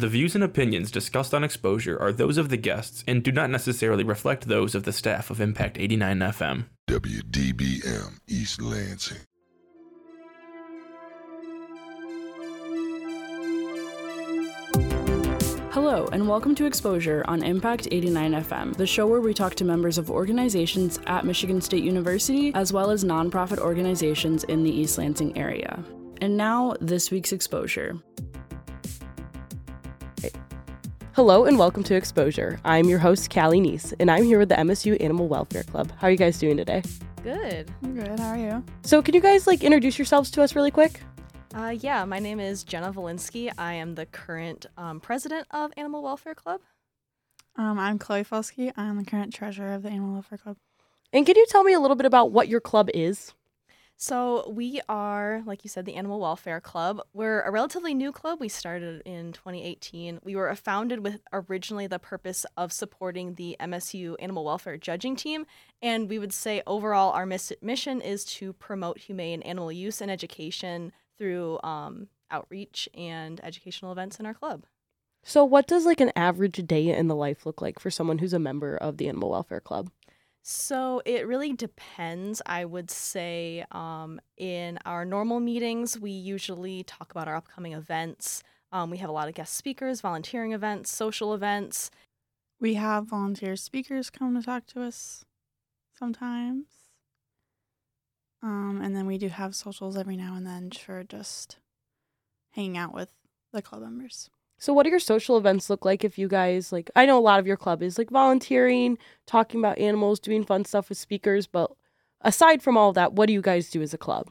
The views and opinions discussed on Exposure are those of the guests and do not necessarily reflect those of the staff of Impact 89 FM. WDBM East Lansing. Hello, and welcome to Exposure on Impact 89 FM, the show where we talk to members of organizations at Michigan State University, as well as nonprofit organizations in the East Lansing area. And now, this week's Exposure. Hello and welcome to Exposure. I'm your host, Callie Neese, and I'm here with the MSU Animal Welfare Club. How are you guys doing today? Good. I'm good. How are you? So, can you guys like introduce yourselves to us really quick? Uh, yeah, my name is Jenna Valinsky. I am the current um, president of Animal Welfare Club. Um, I'm Chloe Felsky. I'm the current treasurer of the Animal Welfare Club. And can you tell me a little bit about what your club is? So, we are, like you said, the Animal Welfare Club. We're a relatively new club. We started in 2018. We were founded with originally the purpose of supporting the MSU Animal Welfare Judging Team. And we would say overall, our mission is to promote humane animal use and education through um, outreach and educational events in our club. So, what does like an average day in the life look like for someone who's a member of the Animal Welfare Club? So it really depends. I would say um, in our normal meetings, we usually talk about our upcoming events. Um, we have a lot of guest speakers, volunteering events, social events. We have volunteer speakers come to talk to us sometimes. Um, and then we do have socials every now and then for just hanging out with the club members. So, what do your social events look like if you guys like? I know a lot of your club is like volunteering, talking about animals, doing fun stuff with speakers, but aside from all that, what do you guys do as a club?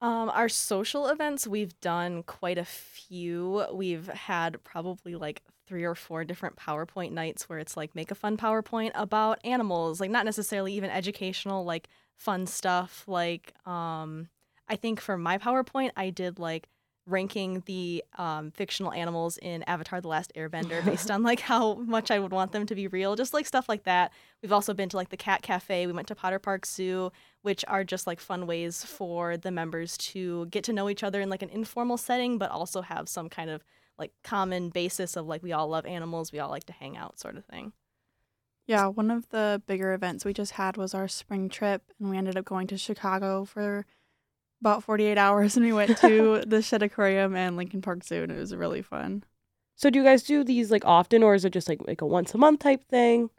Um, our social events, we've done quite a few. We've had probably like three or four different PowerPoint nights where it's like make a fun PowerPoint about animals, like not necessarily even educational, like fun stuff. Like, um, I think for my PowerPoint, I did like ranking the um, fictional animals in Avatar: The Last Airbender based on like how much I would want them to be real, just like stuff like that. We've also been to like the Cat Cafe. We went to Potter Park Zoo, which are just like fun ways for the members to get to know each other in like an informal setting, but also have some kind of like common basis of like we all love animals, we all like to hang out, sort of thing. Yeah, one of the bigger events we just had was our spring trip, and we ended up going to Chicago for about 48 hours and we went to the Shedd Aquarium and Lincoln Park Zoo and it was really fun. So do you guys do these like often or is it just like like a once a month type thing?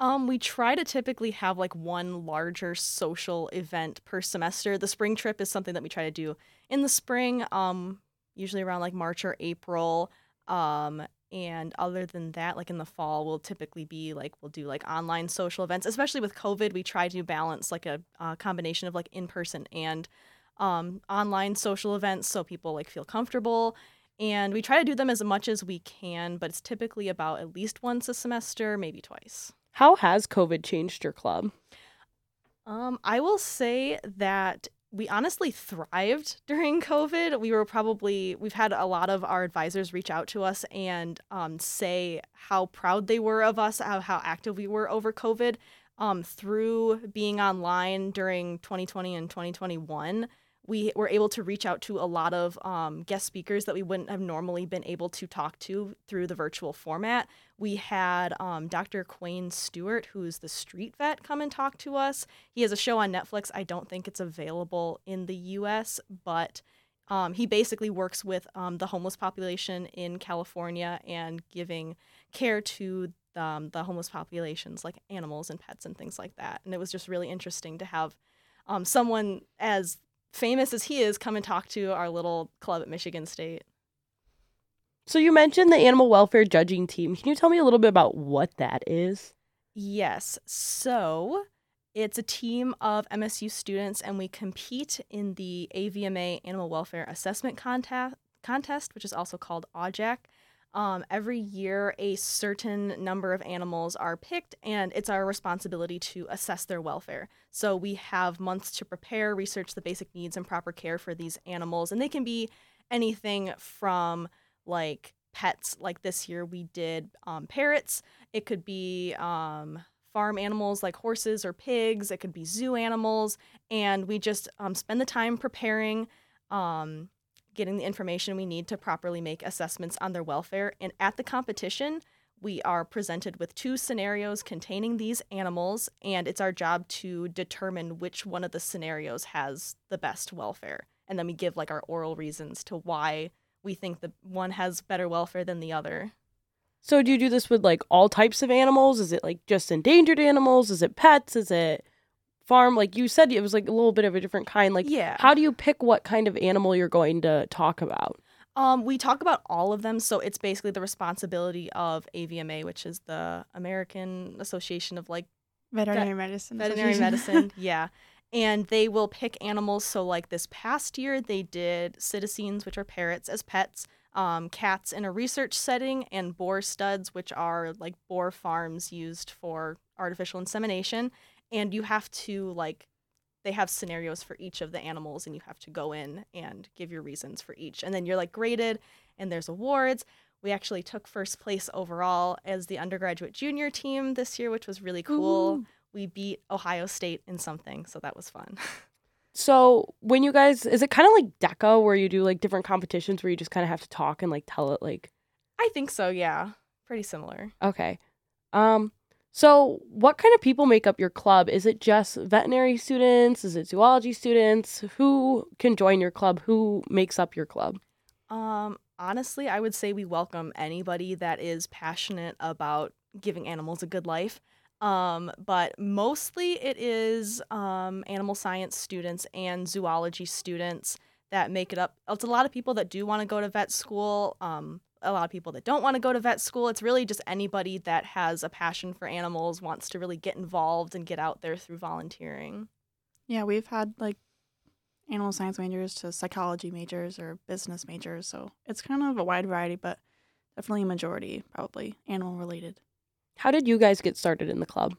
Um, we try to typically have like one larger social event per semester. The spring trip is something that we try to do in the spring, um, usually around like March or April. Um, and other than that, like in the fall, we'll typically be like we'll do like online social events. Especially with COVID, we try to balance like a, a combination of like in person and um, online social events so people like feel comfortable. And we try to do them as much as we can but it's typically about at least once a semester maybe twice. How has covid changed your club? Um, i will say that we honestly thrived during covid. We were probably we've had a lot of our advisors reach out to us and um, say how proud they were of us how, how active we were over covid. Um, through being online during 2020 and 2021 we were able to reach out to a lot of um, guest speakers that we wouldn't have normally been able to talk to through the virtual format. We had um, Dr. Kwane Stewart, who's the street vet, come and talk to us. He has a show on Netflix. I don't think it's available in the US, but um, he basically works with um, the homeless population in California and giving care to um, the homeless populations, like animals and pets and things like that. And it was just really interesting to have um, someone as famous as he is, come and talk to our little club at Michigan State. So you mentioned the animal welfare judging team. Can you tell me a little bit about what that is? Yes. So it's a team of MSU students, and we compete in the AVMA Animal Welfare Assessment Contest, contest which is also called AWJAC. Um, every year, a certain number of animals are picked, and it's our responsibility to assess their welfare. So we have months to prepare, research the basic needs and proper care for these animals, and they can be anything from like pets. Like this year, we did um, parrots. It could be um, farm animals like horses or pigs. It could be zoo animals, and we just um, spend the time preparing. Um, getting the information we need to properly make assessments on their welfare. And at the competition, we are presented with two scenarios containing these animals, and it's our job to determine which one of the scenarios has the best welfare. And then we give like our oral reasons to why we think the one has better welfare than the other. So do you do this with like all types of animals? Is it like just endangered animals? Is it pets? Is it farm? Like you said, it was like a little bit of a different kind. Like, Yeah. how do you pick what kind of animal you're going to talk about? Um, we talk about all of them, so it's basically the responsibility of AVMA, which is the American Association of like Veterinary medicine. veterinary medicine. Yeah. And they will pick animals. So, like this past year, they did psittacines, which are parrots, as pets, um, cats in a research setting, and boar studs, which are like boar farms used for artificial insemination. And you have to, like, they have scenarios for each of the animals, and you have to go in and give your reasons for each. And then you're like graded, and there's awards. We actually took first place overall as the undergraduate junior team this year, which was really cool we beat Ohio State in something, so that was fun. So when you guys, is it kind of like DECA where you do like different competitions where you just kind of have to talk and like tell it like, I think so, yeah. Pretty similar. okay. Um, so what kind of people make up your club? Is it just veterinary students? Is it zoology students? Who can join your club? Who makes up your club? Um, honestly, I would say we welcome anybody that is passionate about giving animals a good life. Um, but mostly it is um, animal science students and zoology students that make it up. It's a lot of people that do want to go to vet school. Um, a lot of people that don't want to go to vet school. It's really just anybody that has a passion for animals, wants to really get involved and get out there through volunteering. Yeah, we've had like animal science majors to psychology majors or business majors, so it's kind of a wide variety, but definitely a majority probably animal related. How did you guys get started in the club?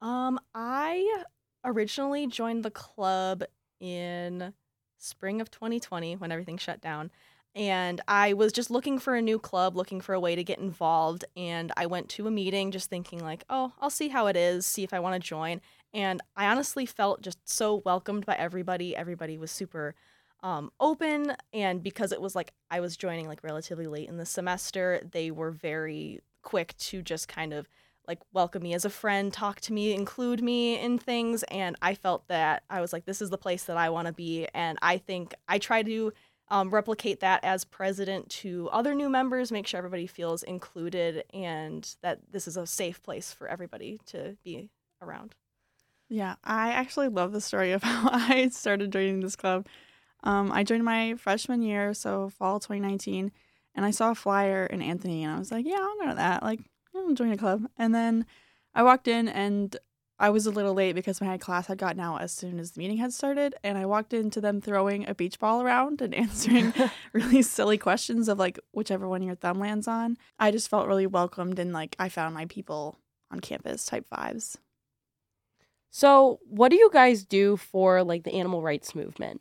Um, I originally joined the club in spring of 2020 when everything shut down. And I was just looking for a new club, looking for a way to get involved. And I went to a meeting just thinking, like, oh, I'll see how it is, see if I want to join. And I honestly felt just so welcomed by everybody. Everybody was super um, open. And because it was like I was joining like relatively late in the semester, they were very quick to just kind of like welcome me as a friend, talk to me, include me in things. And I felt that I was like, this is the place that I want to be. And I think I try to um, replicate that as president to other new members, make sure everybody feels included and that this is a safe place for everybody to be around. Yeah, I actually love the story of how I started joining this club. Um, I joined my freshman year, so fall 2019, and I saw a flyer in Anthony, and I was like, yeah, I'll go to that. Like, I'll join a club. And then I walked in, and I was a little late because my class had gotten out as soon as the meeting had started, and I walked into them throwing a beach ball around and answering really silly questions of like whichever one your thumb lands on. I just felt really welcomed, and like I found my people on campus type vibes. So what do you guys do for like the animal rights movement?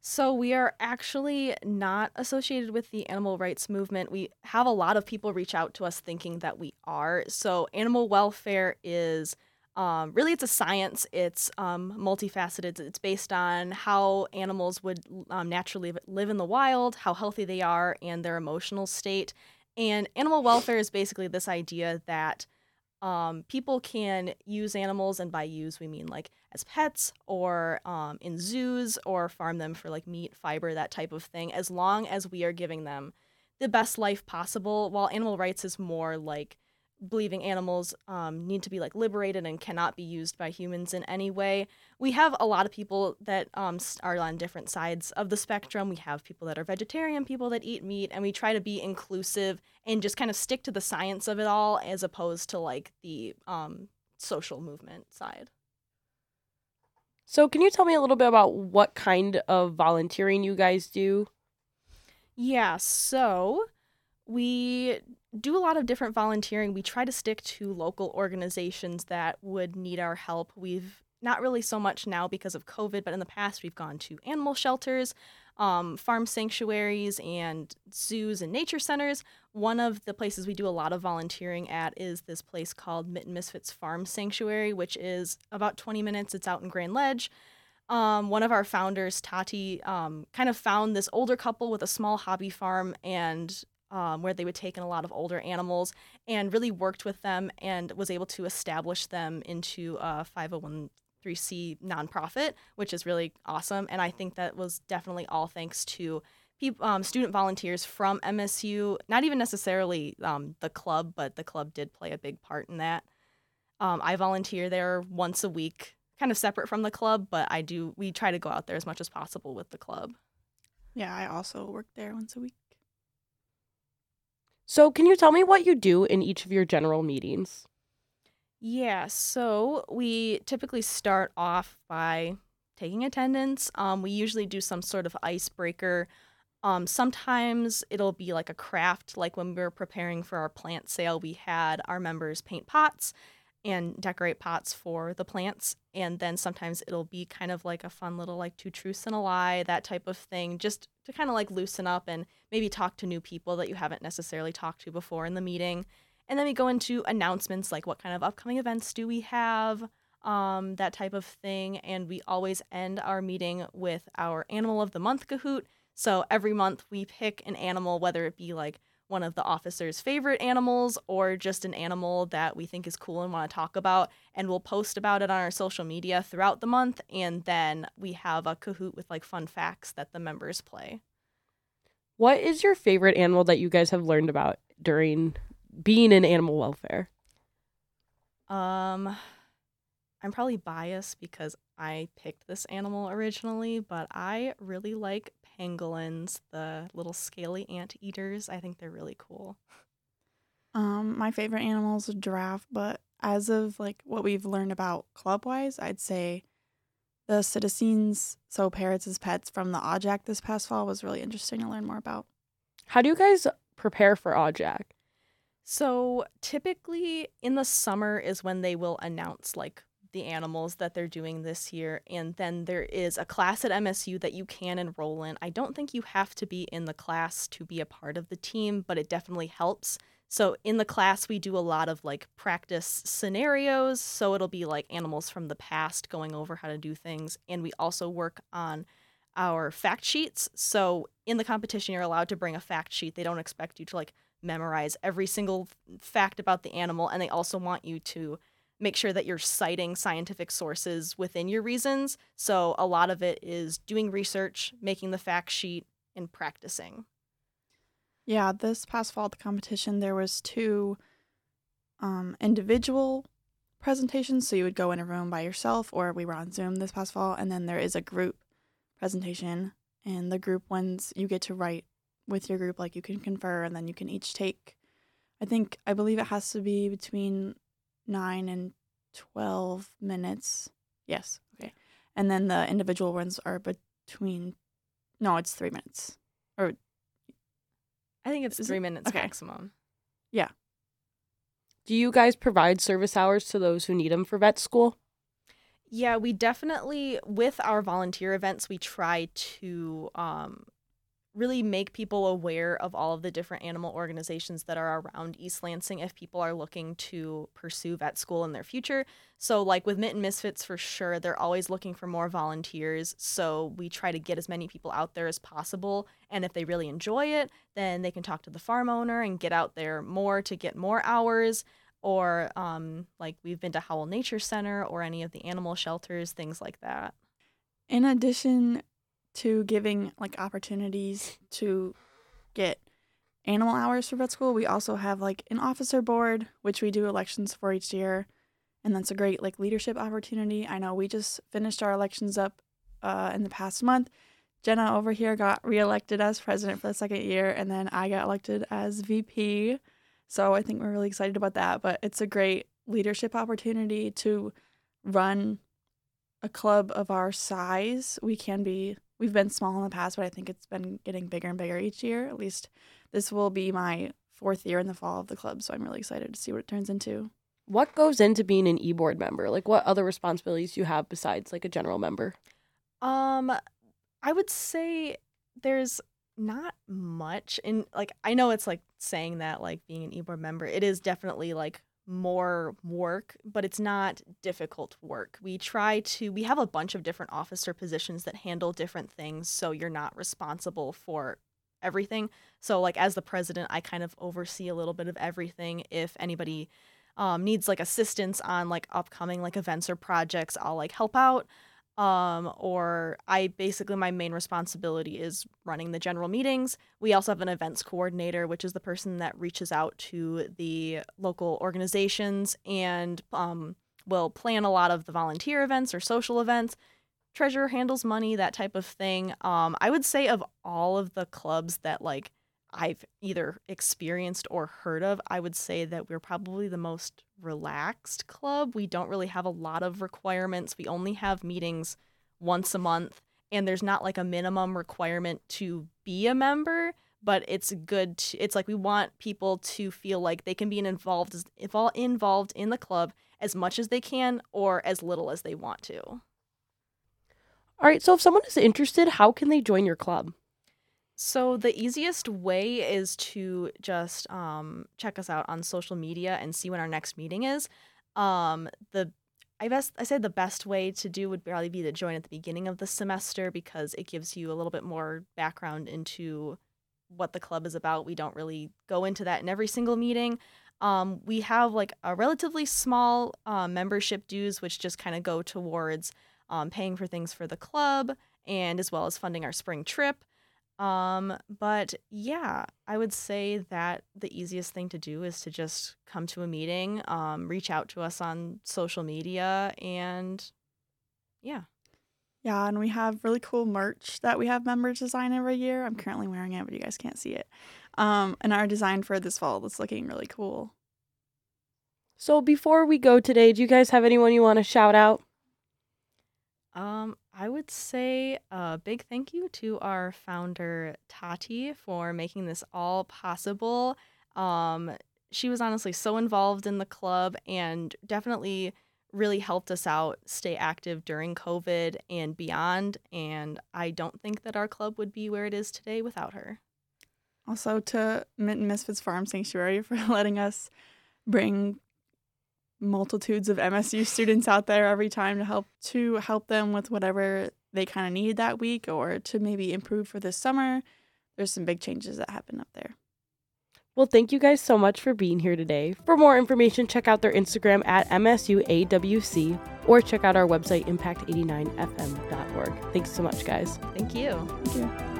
So we are actually not associated with the animal rights movement. We have a lot of people reach out to us thinking that we are. So animal welfare is um, really it's a science. It's um, multifaceted. It's based on how animals would um, naturally live in the wild, how healthy they are, and their emotional state. And animal welfare is basically this idea that um, people can use animals, and by use we mean like as pets or um, in zoos or farm them for like meat, fiber, that type of thing, as long as we are giving them the best life possible. While animal rights is more like believing animals um, need to be like liberated and cannot be used by humans in any way. We have a lot of people that um, are on different sides of the spectrum. We have people that are vegetarian, people that eat meat, and we try to be inclusive and just kind of stick to the science of it all as opposed to like the um, social movement side. So can you tell me a little bit about what kind of volunteering you guys do? Yeah, so we do a lot of different volunteering. We try to stick to local organizations that would need our help. We've not really so much now because of COVID, but in the past we've gone to animal shelters, um, farm sanctuaries, and zoos and nature centers. One of the places we do a lot of volunteering at is this place called Mitten Misfits Farm Sanctuary, which is about 20 minutes. It's out in Grand Ledge. um, one of our founders, Tati, um, kind of found this older couple with a small hobby farm and um, where they would take in a lot of older animals and really worked with them and was able to establish them into a 501c nonprofit, which is really awesome. And I think that was definitely all thanks to um, student volunteers from MSU, not even necessarily um, the club, but the club did play a big part in that. Um, I volunteer there once a week kind of separate from the club, but I do we try to go out there as much as possible with the club. Yeah, I also work there once a week. So, can you tell me what you do in each of your general meetings? Yeah, so we typically start off by taking attendance. Um, we usually do some sort of icebreaker. Um, sometimes it'll be like a craft, like when we were preparing for our plant sale, we had our members paint pots and decorate pots for the plants. And then sometimes it'll be kind of like a fun little like two truths and a lie, that type of thing, just to kind of like loosen up and maybe talk to new people that you haven't necessarily talked to before in the meeting. And then we go into announcements like what kind of upcoming events do we have, um, that type of thing. And we always end our meeting with our animal of the month Kahoot. So every month we pick an animal, whether it be like one of the officers' favorite animals or just an animal that we think is cool and want to talk about. And we'll post about it on our social media throughout the month. And then we have a Kahoot with like fun facts that the members play. What is your favorite animal that you guys have learned about during being in animal welfare? Um, I'm probably biased because I picked this animal originally, but I really like pangolins, the little scaly ant eaters. I think they're really cool. Um, my favorite animal is a giraffe, but as of like what we've learned about club wise, I'd say the psittacines, so parrots as pets from the AWJAC this past fall was really interesting to learn more about. How do you guys prepare for AWJAC? So typically in the summer is when they will announce like the animals that they're doing this year. And then there is a class at MSU that you can enroll in. I don't think you have to be in the class to be a part of the team, but it definitely helps. So in the class, we do a lot of like practice scenarios. So it'll be like animals from the past going over how to do things. And we also work on our fact sheets. So in the competition, you're allowed to bring a fact sheet. They don't expect you to like memorize every single fact about the animal. And they also want you to make sure that you're citing scientific sources within your reasons. So a lot of it is doing research, making the fact sheet, and practicing. Yeah, this past fall at the competition, there was two um, individual presentations. So you would go in a room by yourself, or we were on Zoom this past fall, and then there is a group presentation. And the group ones, you get to write with your group, like you can confer, and then you can each take. I think I believe it has to be between nine and twelve minutes. Yes, okay. And then the individual ones are between. No, it's three minutes. Or I think it's three it? minutes Okay. maximum. Yeah. Do you guys provide service hours to those who need them for vet school? Yeah, we definitely with our volunteer events we try to um really make people aware of all of the different animal organizations that are around East Lansing if people are looking to pursue vet school in their future. So like with Mitten Misfits for sure, they're always looking for more volunteers. So we try to get as many people out there as possible and if they really enjoy it, then they can talk to the farm owner and get out there more to get more hours or um, like we've been to Howell Nature Center or any of the animal shelters, things like that. in addition to giving like opportunities to get animal hours for vet school, we also have like an officer board, which we do elections for each year. And that's a great like leadership opportunity. I know we just finished our elections up uh, in the past month. Jenna over here got reelected as president for the second year, and then I got elected as VP. So I think we're really excited about that. But it's a great leadership opportunity to run a club of our size. We can be, we've been small in the past, but I think it's been getting bigger and bigger each year. At least this will be my fourth year in the fall of the club. So I'm really excited to see what it turns into. What goes into being an e-board member? Like what other responsibilities do you have besides like a general member? Um, I would say there's not much in like I know it's like saying that like being an e-board member, it is definitely like more work, but it's not difficult work. We try to, we have a bunch of different officer positions that handle different things, so you're not responsible for everything. So, like, as the president, I kind of oversee a little bit of everything. If anybody um, needs like assistance on like upcoming like events or projects, I'll like help out um, or I basically my main responsibility is running the general meetings. We also have an events coordinator, which is the person that reaches out to the local organizations and um, will plan a lot of the volunteer events or social events. Treasurer handles money, that type of thing. Um, I would say of all of the clubs that like I've either experienced or heard of, I would say that we're probably the most relaxed club. We don't really have a lot of requirements. We only have meetings once a month, and there's not like a minimum requirement to be a member, but it's good. To, it's like we want people to feel like they can be involved, involved in the club as much as they can or as little as they want to. All right, so if someone is interested, how can they join your club? So the easiest way is to just um, check us out on social media and see when our next meeting is. Um, the I best I said the best way to do would probably be to join at the beginning of the semester because it gives you a little bit more background into what the club is about. We don't really go into that in every single meeting. Um, we have like a relatively small uh, membership dues, which just kind of go towards um, paying for things for the club and as well as funding our spring trip. Um, but yeah, I would say that the easiest thing to do is to just come to a meeting, um, reach out to us on social media, and yeah. Yeah, and we have really cool merch that we have members design every year. I'm currently wearing it, but you guys can't see it. Um, and our design for this fall is looking really cool. So before we go today, do you guys have anyone you want to shout out? Um, I would say a big thank you to our founder, Tati, for making this all possible. Um, she was honestly so involved in the club and definitely really helped us out stay active during COVID and beyond. And I don't think that our club would be where it is today without her. Also, to Mitten Misfits Farm Sanctuary for letting us bring multitudes of MSU students out there every time to help to help them with whatever they kind of need that week or to maybe improve for this summer. There's some big changes that happen up there. Well, thank you guys so much for being here today. For more information, check out their Instagram at MSUAWC or check out our website, impact89fm.org. Thanks so much, guys. Thank you. Thank you.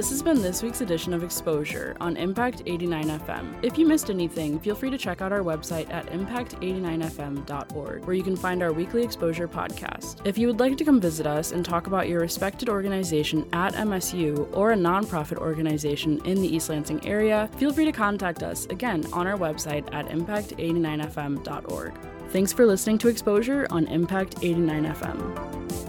This has been this week's edition of Exposure on Impact 89 FM. If you missed anything, feel free to check out our website at impact89fm.org, where you can find our weekly exposure podcast. If you would like to come visit us and talk about your respected organization at MSU or a nonprofit organization in the East Lansing area, feel free to contact us again on our website at impact89fm.org. Thanks for listening to Exposure on Impact 89 FM.